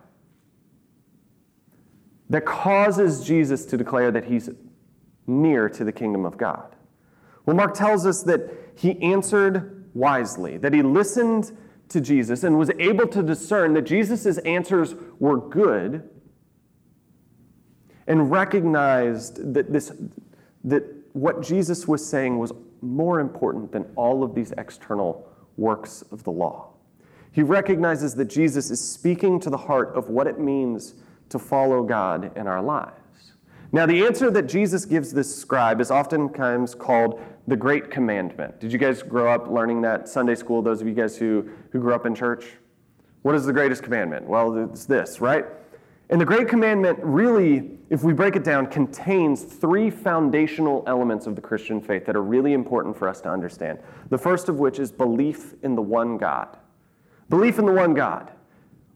that causes Jesus to declare that he's near to the kingdom of God? Well, Mark tells us that he answered wisely, that he listened to Jesus and was able to discern that Jesus' answers were good and recognized that, this, that what Jesus was saying was more important than all of these external works of the law. He recognizes that Jesus is speaking to the heart of what it means to follow God in our lives. Now, the answer that Jesus gives this scribe is oftentimes called the Great Commandment. Did you guys grow up learning that Sunday school, those of you guys who, who grew up in church? What is the greatest commandment? Well, it's this, right? And the Great Commandment really, if we break it down, contains three foundational elements of the Christian faith that are really important for us to understand. The first of which is belief in the one God. Belief in the one God,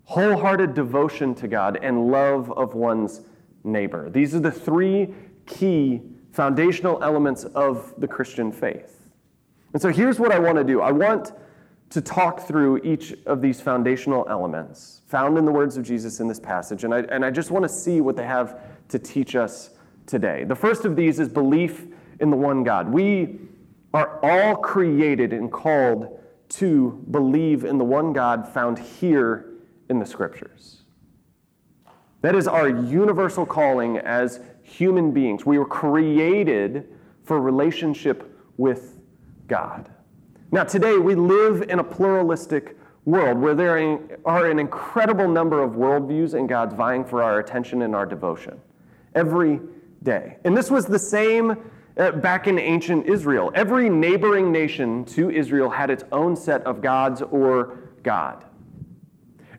wholehearted devotion to God, and love of one's neighbor. These are the three key foundational elements of the Christian faith. And so here's what I want to do I want to talk through each of these foundational elements found in the words of Jesus in this passage. And I, and I just want to see what they have to teach us today. The first of these is belief in the one God. We are all created and called to believe in the one God found here in the scriptures. That is our universal calling as human beings. We were created for relationship with God. Now, today we live in a pluralistic world where there are an incredible number of worldviews and gods vying for our attention and our devotion every day. And this was the same uh, back in ancient Israel. Every neighboring nation to Israel had its own set of gods or God.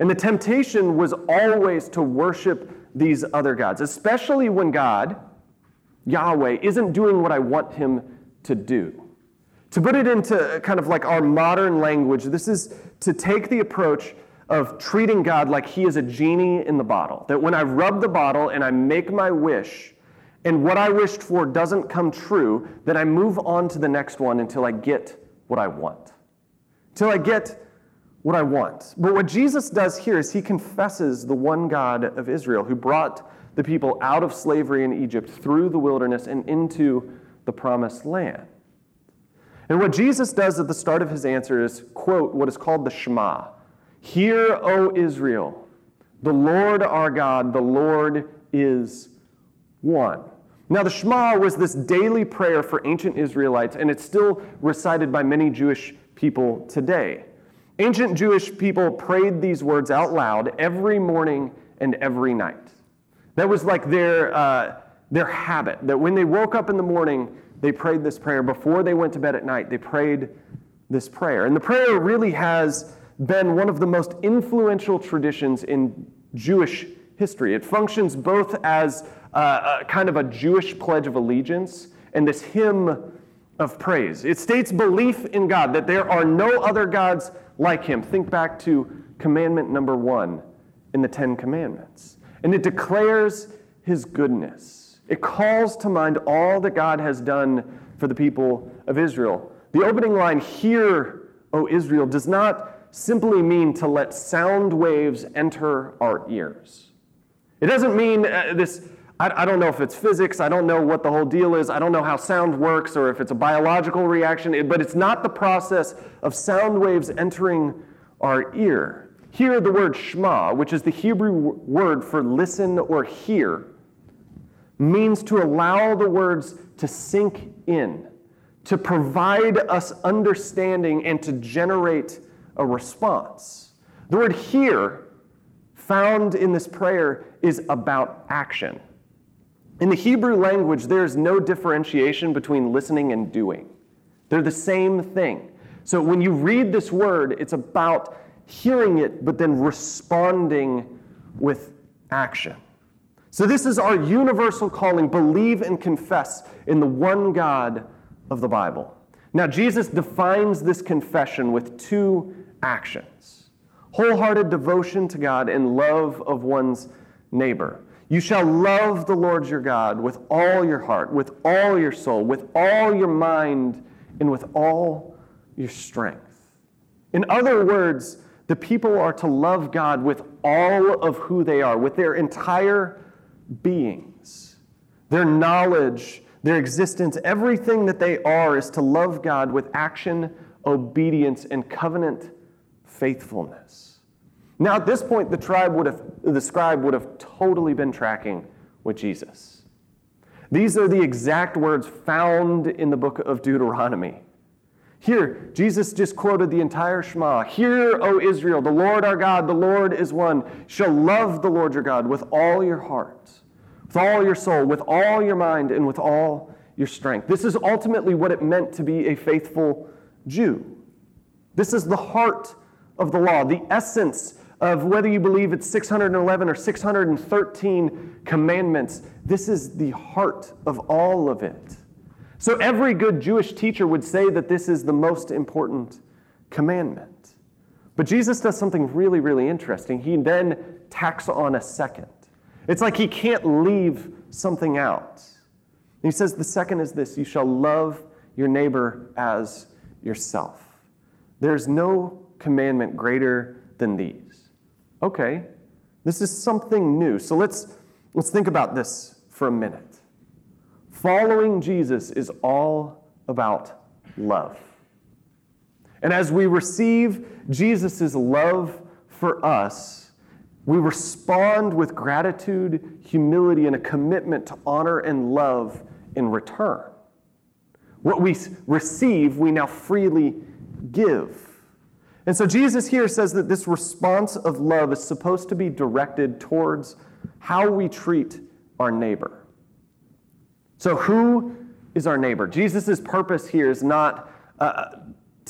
And the temptation was always to worship these other gods, especially when God, Yahweh, isn't doing what I want him to do. To put it into kind of like our modern language, this is to take the approach of treating God like he is a genie in the bottle. That when I rub the bottle and I make my wish, and what I wished for doesn't come true, then I move on to the next one until I get what I want. Till I get what I want. But what Jesus does here is he confesses the one God of Israel who brought the people out of slavery in Egypt through the wilderness and into the promised land. And what Jesus does at the start of his answer is quote what is called the Shema Hear, O Israel, the Lord our God, the Lord is one. Now, the Shema was this daily prayer for ancient Israelites, and it's still recited by many Jewish people today. Ancient Jewish people prayed these words out loud every morning and every night. That was like their, uh, their habit, that when they woke up in the morning, they prayed this prayer. Before they went to bed at night, they prayed this prayer. And the prayer really has been one of the most influential traditions in Jewish history. It functions both as a, a kind of a Jewish pledge of allegiance and this hymn of praise. It states belief in God, that there are no other gods like him. Think back to commandment number one in the Ten Commandments. And it declares his goodness. It calls to mind all that God has done for the people of Israel. The opening line, Hear, O Israel, does not simply mean to let sound waves enter our ears. It doesn't mean uh, this I, I don't know if it's physics, I don't know what the whole deal is, I don't know how sound works or if it's a biological reaction, but it's not the process of sound waves entering our ear. Here, the word shema, which is the Hebrew word for listen or hear, means to allow the words to sink in, to provide us understanding, and to generate a response. The word hear, found in this prayer, is about action. In the Hebrew language, there is no differentiation between listening and doing. They're the same thing. So when you read this word, it's about hearing it, but then responding with action. So this is our universal calling believe and confess in the one God of the Bible. Now, Jesus defines this confession with two actions wholehearted devotion to God and love of one's neighbor. You shall love the Lord your God with all your heart, with all your soul, with all your mind, and with all your strength. In other words, the people are to love God with all of who they are, with their entire beings, their knowledge, their existence, everything that they are is to love God with action, obedience, and covenant faithfulness. Now, at this point, the tribe would have, the scribe would have totally been tracking with Jesus. These are the exact words found in the book of Deuteronomy. Here, Jesus just quoted the entire Shema. Hear, O Israel, the Lord our God, the Lord is one. Shall love the Lord your God with all your heart, with all your soul, with all your mind, and with all your strength. This is ultimately what it meant to be a faithful Jew. This is the heart of the law, the essence of whether you believe it's 611 or 613 commandments. This is the heart of all of it. So every good Jewish teacher would say that this is the most important commandment. But Jesus does something really, really interesting. He then tacks on a second. It's like he can't leave something out. he says, The second is this you shall love your neighbor as yourself. There's no commandment greater than these. Okay, this is something new. So let's, let's think about this for a minute. Following Jesus is all about love. And as we receive Jesus' love for us, we respond with gratitude, humility, and a commitment to honor and love in return. What we receive, we now freely give. And so Jesus here says that this response of love is supposed to be directed towards how we treat our neighbor. So, who is our neighbor? Jesus' purpose here is not uh,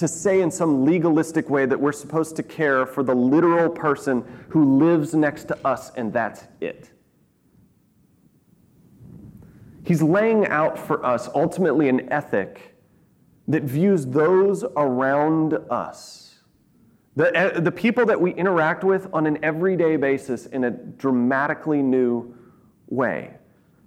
to say in some legalistic way that we're supposed to care for the literal person who lives next to us and that's it. He's laying out for us ultimately an ethic that views those around us the, uh, the people that we interact with on an everyday basis in a dramatically new way.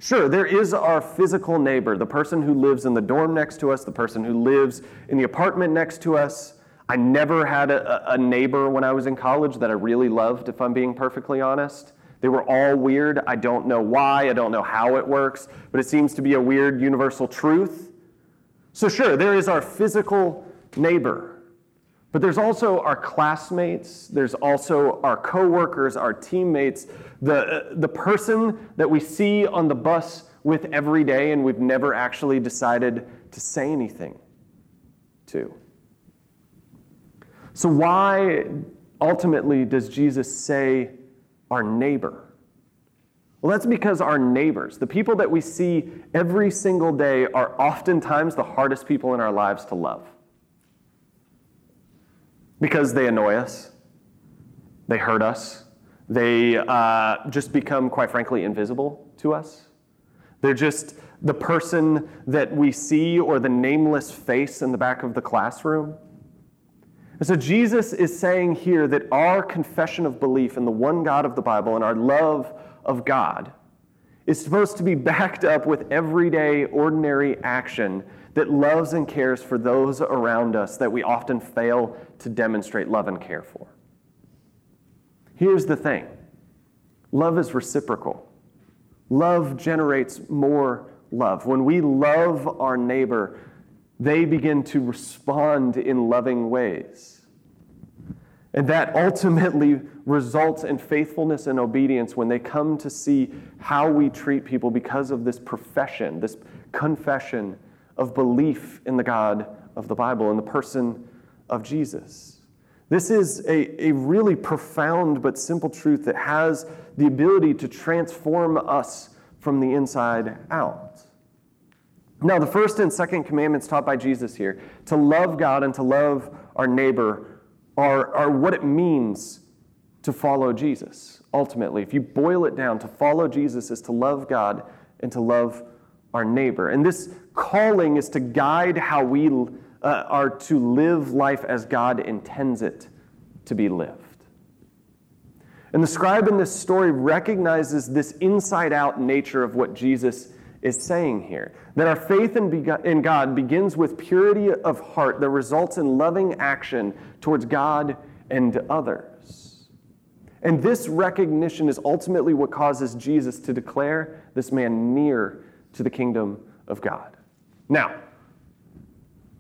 Sure, there is our physical neighbor, the person who lives in the dorm next to us, the person who lives in the apartment next to us. I never had a, a neighbor when I was in college that I really loved, if I'm being perfectly honest. They were all weird. I don't know why, I don't know how it works, but it seems to be a weird universal truth. So, sure, there is our physical neighbor. But there's also our classmates, there's also our coworkers, our teammates, the, the person that we see on the bus with every day and we've never actually decided to say anything to. So, why ultimately does Jesus say our neighbor? Well, that's because our neighbors, the people that we see every single day, are oftentimes the hardest people in our lives to love. Because they annoy us, they hurt us, they uh, just become, quite frankly, invisible to us. They're just the person that we see or the nameless face in the back of the classroom. And so Jesus is saying here that our confession of belief in the one God of the Bible and our love of God is supposed to be backed up with everyday, ordinary action that loves and cares for those around us that we often fail to demonstrate love and care for. Here's the thing love is reciprocal, love generates more love. When we love our neighbor, they begin to respond in loving ways. And that ultimately results in faithfulness and obedience when they come to see how we treat people because of this profession, this confession of belief in the God of the Bible, in the person of Jesus. This is a, a really profound but simple truth that has the ability to transform us from the inside out. Now, the first and second commandments taught by Jesus here to love God and to love our neighbor are, are what it means to follow Jesus, ultimately. If you boil it down, to follow Jesus is to love God and to love our neighbor. And this calling is to guide how we uh, are to live life as God intends it to be lived. And the scribe in this story recognizes this inside out nature of what Jesus is saying here. That our faith in God begins with purity of heart that results in loving action towards God and others. And this recognition is ultimately what causes Jesus to declare this man near to the kingdom of God. Now,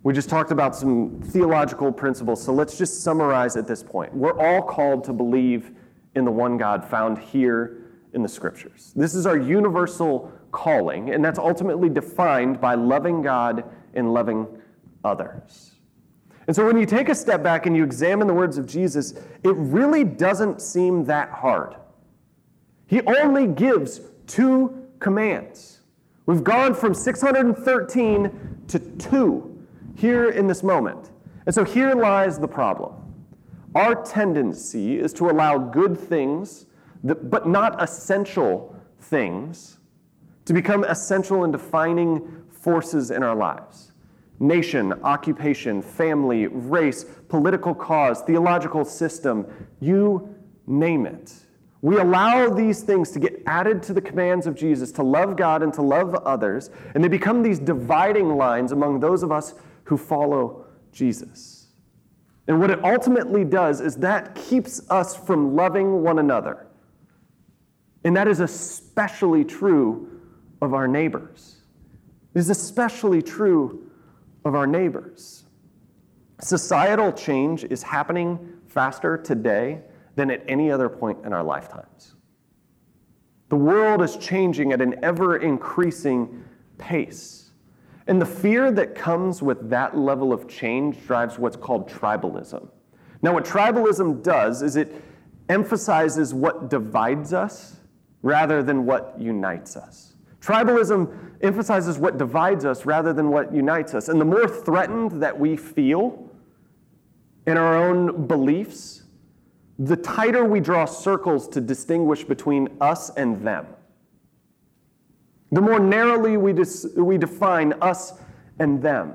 we just talked about some theological principles, so let's just summarize at this point. We're all called to believe in the one God found here in the scriptures. This is our universal calling, and that's ultimately defined by loving God and loving others. And so when you take a step back and you examine the words of Jesus, it really doesn't seem that hard. He only gives two commands. We've gone from 613 to two here in this moment. And so here lies the problem. Our tendency is to allow good things, but not essential things, to become essential in defining forces in our lives nation, occupation, family, race, political cause, theological system, you name it. We allow these things to get added to the commands of Jesus to love God and to love others, and they become these dividing lines among those of us who follow Jesus. And what it ultimately does is that keeps us from loving one another. And that is especially true of our neighbors. It is especially true of our neighbors. Societal change is happening faster today than at any other point in our lifetimes. The world is changing at an ever increasing pace. And the fear that comes with that level of change drives what's called tribalism. Now, what tribalism does is it emphasizes what divides us rather than what unites us. Tribalism emphasizes what divides us rather than what unites us. And the more threatened that we feel in our own beliefs, the tighter we draw circles to distinguish between us and them. The more narrowly we, dis- we define us and them.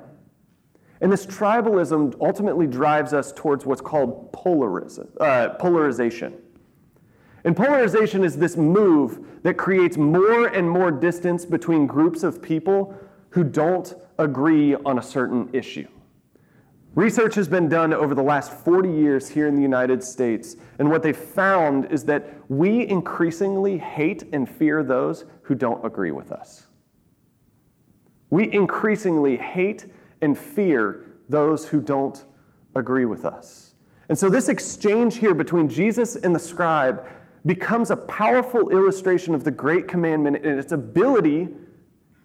And this tribalism ultimately drives us towards what's called polariz- uh, polarization. And polarization is this move that creates more and more distance between groups of people who don't agree on a certain issue. Research has been done over the last 40 years here in the United States, and what they've found is that we increasingly hate and fear those who don't agree with us. We increasingly hate and fear those who don't agree with us. And so, this exchange here between Jesus and the scribe becomes a powerful illustration of the Great Commandment and its ability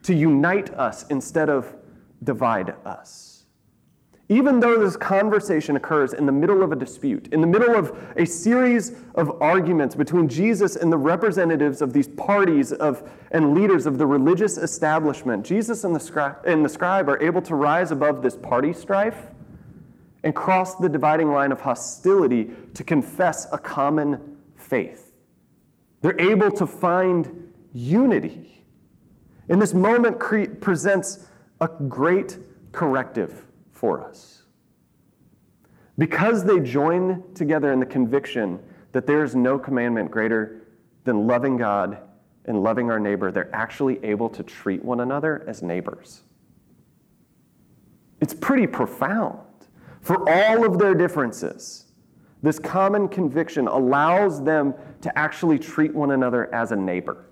to unite us instead of divide us. Even though this conversation occurs in the middle of a dispute, in the middle of a series of arguments between Jesus and the representatives of these parties of, and leaders of the religious establishment, Jesus and the, scribe, and the scribe are able to rise above this party strife and cross the dividing line of hostility to confess a common faith. They're able to find unity. And this moment cre- presents a great corrective for us. Because they join together in the conviction that there is no commandment greater than loving God and loving our neighbor, they're actually able to treat one another as neighbors. It's pretty profound. For all of their differences, this common conviction allows them to actually treat one another as a neighbor.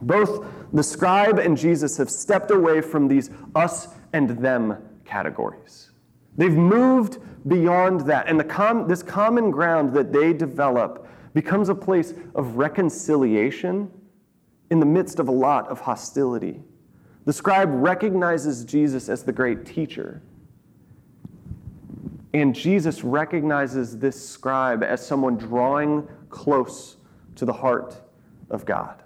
Both the scribe and Jesus have stepped away from these us and them categories. They've moved beyond that, and com- this common ground that they develop becomes a place of reconciliation in the midst of a lot of hostility. The scribe recognizes Jesus as the great teacher. And Jesus recognizes this scribe as someone drawing close to the heart of God.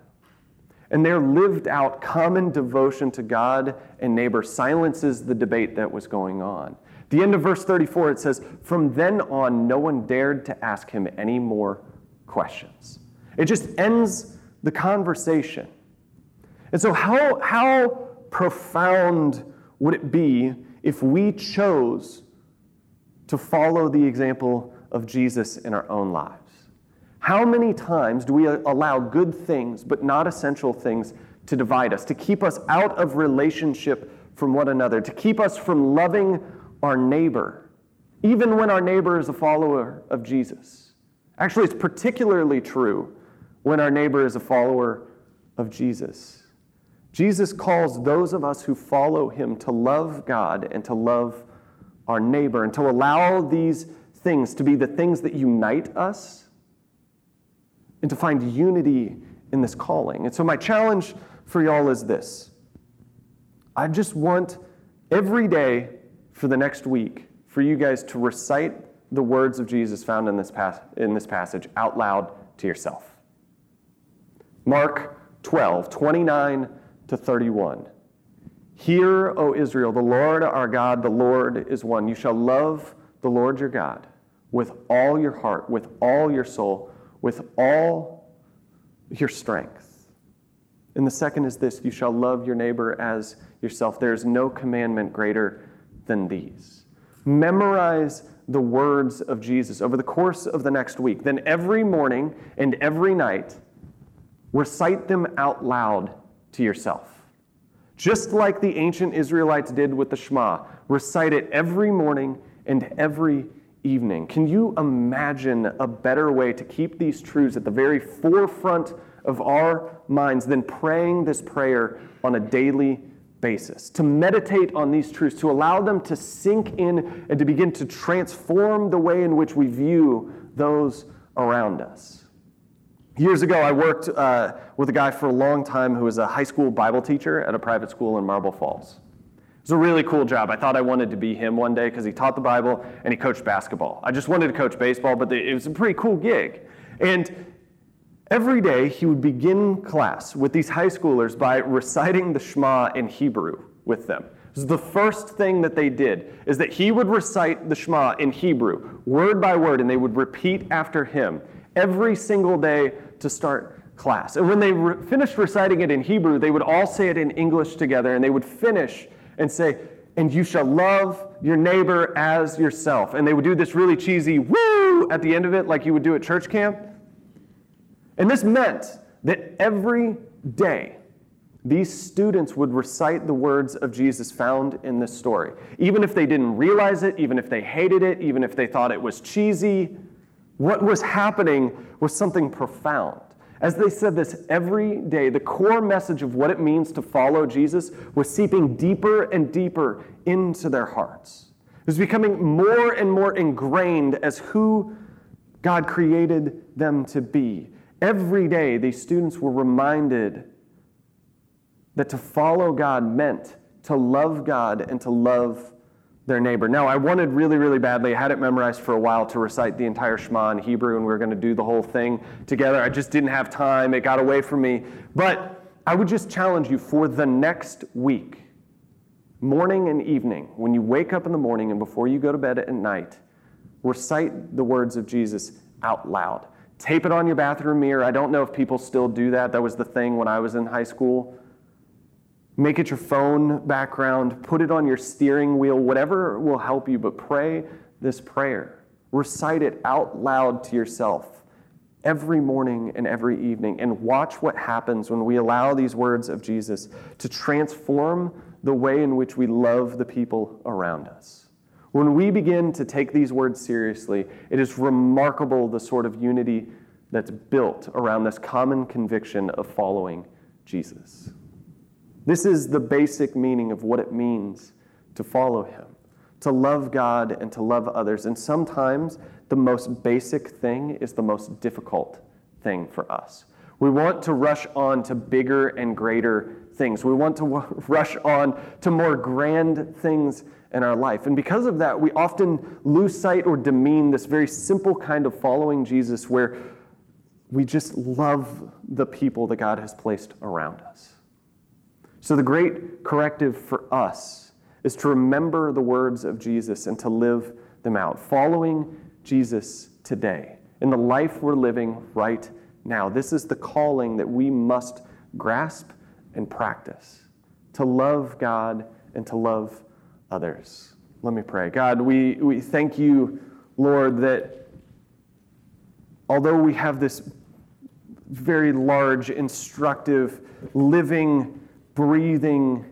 And their lived out common devotion to God and neighbor silences the debate that was going on. The end of verse 34, it says, From then on, no one dared to ask him any more questions. It just ends the conversation. And so, how, how profound would it be if we chose to follow the example of Jesus in our own lives? How many times do we allow good things, but not essential things, to divide us, to keep us out of relationship from one another, to keep us from loving our neighbor, even when our neighbor is a follower of Jesus? Actually, it's particularly true when our neighbor is a follower of Jesus. Jesus calls those of us who follow him to love God and to love our neighbor and to allow these things to be the things that unite us and to find unity in this calling. And so, my challenge for y'all is this I just want every day for the next week for you guys to recite the words of Jesus found in this, pas- in this passage out loud to yourself. Mark 12, 29 to 31. Hear, O Israel, the Lord our God, the Lord is one. You shall love the Lord your God with all your heart, with all your soul, with all your strength. And the second is this you shall love your neighbor as yourself. There is no commandment greater than these. Memorize the words of Jesus over the course of the next week. Then every morning and every night, recite them out loud to yourself. Just like the ancient Israelites did with the Shema, recite it every morning and every evening. Can you imagine a better way to keep these truths at the very forefront of our minds than praying this prayer on a daily basis? To meditate on these truths, to allow them to sink in and to begin to transform the way in which we view those around us. Years ago, I worked uh, with a guy for a long time who was a high school Bible teacher at a private school in Marble Falls. It was a really cool job. I thought I wanted to be him one day because he taught the Bible and he coached basketball. I just wanted to coach baseball, but it was a pretty cool gig. And every day he would begin class with these high schoolers by reciting the Shema in Hebrew with them. Is the first thing that they did is that he would recite the Shema in Hebrew, word by word, and they would repeat after him every single day to start class. And when they re- finished reciting it in Hebrew, they would all say it in English together, and they would finish and say, and you shall love your neighbor as yourself. And they would do this really cheesy woo at the end of it, like you would do at church camp. And this meant that every day, these students would recite the words of Jesus found in this story. Even if they didn't realize it, even if they hated it, even if they thought it was cheesy, what was happening was something profound. As they said this every day, the core message of what it means to follow Jesus was seeping deeper and deeper into their hearts. It was becoming more and more ingrained as who God created them to be. Every day, these students were reminded that to follow God meant to love God and to love their neighbor. Now, I wanted really, really badly, I had it memorized for a while to recite the entire Shema in Hebrew, and we were going to do the whole thing together. I just didn't have time, it got away from me. But I would just challenge you for the next week, morning and evening, when you wake up in the morning and before you go to bed at night, recite the words of Jesus out loud. Tape it on your bathroom mirror. I don't know if people still do that. That was the thing when I was in high school. Make it your phone background, put it on your steering wheel, whatever will help you, but pray this prayer. Recite it out loud to yourself every morning and every evening, and watch what happens when we allow these words of Jesus to transform the way in which we love the people around us. When we begin to take these words seriously, it is remarkable the sort of unity that's built around this common conviction of following Jesus. This is the basic meaning of what it means to follow Him, to love God and to love others. And sometimes the most basic thing is the most difficult thing for us. We want to rush on to bigger and greater things. We want to rush on to more grand things in our life. And because of that, we often lose sight or demean this very simple kind of following Jesus where we just love the people that God has placed around us. So, the great corrective for us is to remember the words of Jesus and to live them out, following Jesus today in the life we're living right now. This is the calling that we must grasp and practice to love God and to love others. Let me pray. God, we, we thank you, Lord, that although we have this very large, instructive, living, breathing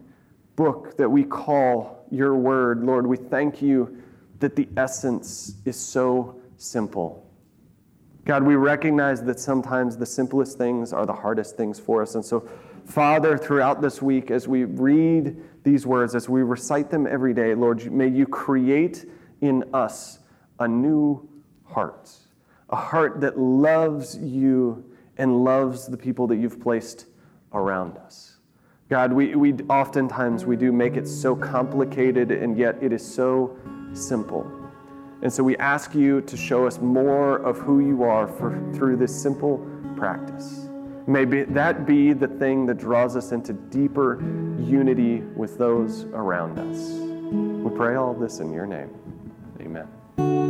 book that we call your word, Lord, we thank you that the essence is so simple. God, we recognize that sometimes the simplest things are the hardest things for us. And so, Father, throughout this week, as we read these words, as we recite them every day, Lord, may you create in us a new heart, a heart that loves you and loves the people that you've placed around us. God, we, we oftentimes we do make it so complicated, and yet it is so simple. And so we ask you to show us more of who you are for, through this simple practice. May be, that be the thing that draws us into deeper unity with those around us. We pray all this in your name. Amen.